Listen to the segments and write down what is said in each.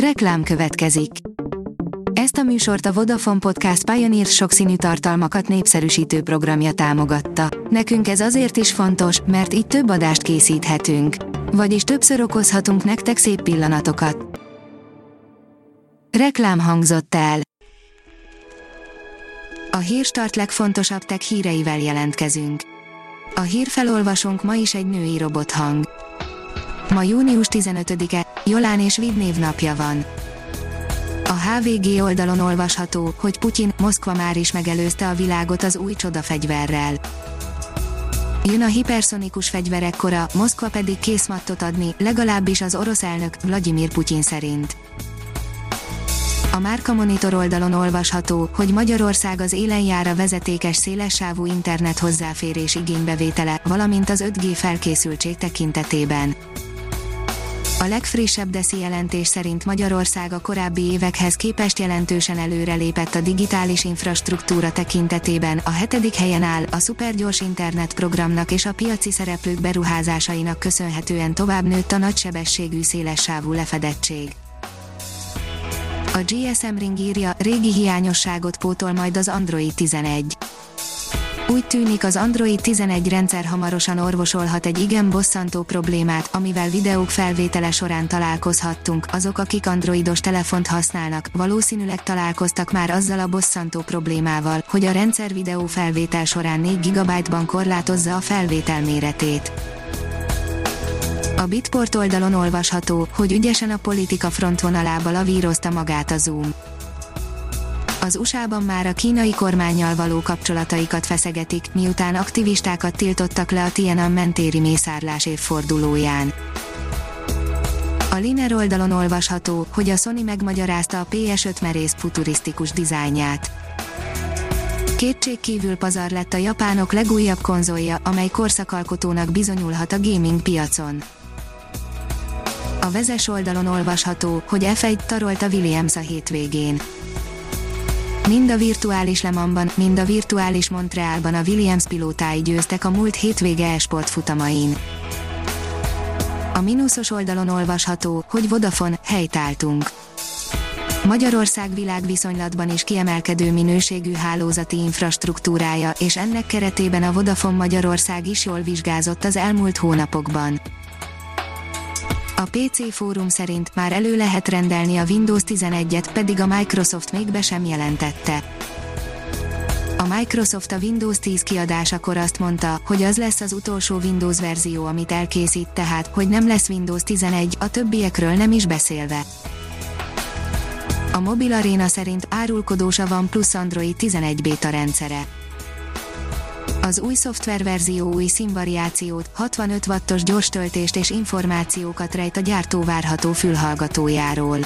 Reklám következik. Ezt a műsort a Vodafone Podcast Pioneer sokszínű tartalmakat népszerűsítő programja támogatta. Nekünk ez azért is fontos, mert így több adást készíthetünk. Vagyis többször okozhatunk nektek szép pillanatokat. Reklám hangzott el. A hírstart legfontosabb tech híreivel jelentkezünk. A hírfelolvasónk ma is egy női robothang. Ma június 15-e, Jolán és Vid névnapja van. A HVG oldalon olvasható, hogy Putyin, Moszkva már is megelőzte a világot az új csodafegyverrel. Jön a hiperszonikus fegyverek kora, Moszkva pedig készmattot adni, legalábbis az orosz elnök, Vladimir Putyin szerint. A Márka Monitor oldalon olvasható, hogy Magyarország az élen jár a vezetékes szélessávú internet hozzáférés igénybevétele, valamint az 5G felkészültség tekintetében. A legfrissebb DESZI jelentés szerint Magyarország a korábbi évekhez képest jelentősen előrelépett a digitális infrastruktúra tekintetében, a hetedik helyen áll, a szupergyors internet programnak és a piaci szereplők beruházásainak köszönhetően tovább nőtt a nagysebességű szélessávú lefedettség. A GSM Ring írja, régi hiányosságot pótol majd az Android 11. Úgy tűnik az Android 11 rendszer hamarosan orvosolhat egy igen bosszantó problémát, amivel videók felvétele során találkozhattunk. Azok, akik androidos telefont használnak, valószínűleg találkoztak már azzal a bosszantó problémával, hogy a rendszer videó felvétel során 4 GB-ban korlátozza a felvétel méretét. A Bitport oldalon olvasható, hogy ügyesen a politika frontvonalába lavírozta magát a Zoom az USA-ban már a kínai kormányjal való kapcsolataikat feszegetik, miután aktivistákat tiltottak le a Tiananmen téri mészárlás évfordulóján. A Liner oldalon olvasható, hogy a Sony megmagyarázta a PS5 merész futurisztikus dizájnját. Kétség pazar lett a japánok legújabb konzolja, amely korszakalkotónak bizonyulhat a gaming piacon. A vezes oldalon olvasható, hogy F1 tarolt a Williams a hétvégén. Mind a virtuális Lemanban, mind a virtuális Montrealban a Williams pilótái győztek a múlt hétvége esport futamain. A mínuszos oldalon olvasható, hogy Vodafone, helytáltunk. Magyarország világviszonylatban is kiemelkedő minőségű hálózati infrastruktúrája, és ennek keretében a Vodafone Magyarország is jól vizsgázott az elmúlt hónapokban. PC fórum szerint már elő lehet rendelni a Windows 11-et, pedig a Microsoft még be sem jelentette. A Microsoft a Windows 10 kiadásakor azt mondta, hogy az lesz az utolsó Windows verzió, amit elkészít, tehát, hogy nem lesz Windows 11, a többiekről nem is beszélve. A Mobil Arena szerint árulkodós a OnePlus Android 11 beta rendszere az új szoftververzió új színvariációt, 65 wattos gyors töltést és információkat rejt a gyártó várható fülhallgatójáról.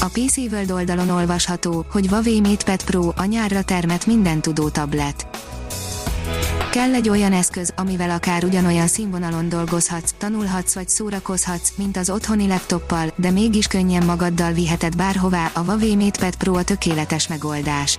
A PC World oldalon olvasható, hogy Huawei MatePad Pro a nyárra termet minden tudó tablet. Kell egy olyan eszköz, amivel akár ugyanolyan színvonalon dolgozhatsz, tanulhatsz vagy szórakozhatsz, mint az otthoni laptoppal, de mégis könnyen magaddal viheted bárhová, a Huawei MatePad Pro a tökéletes megoldás.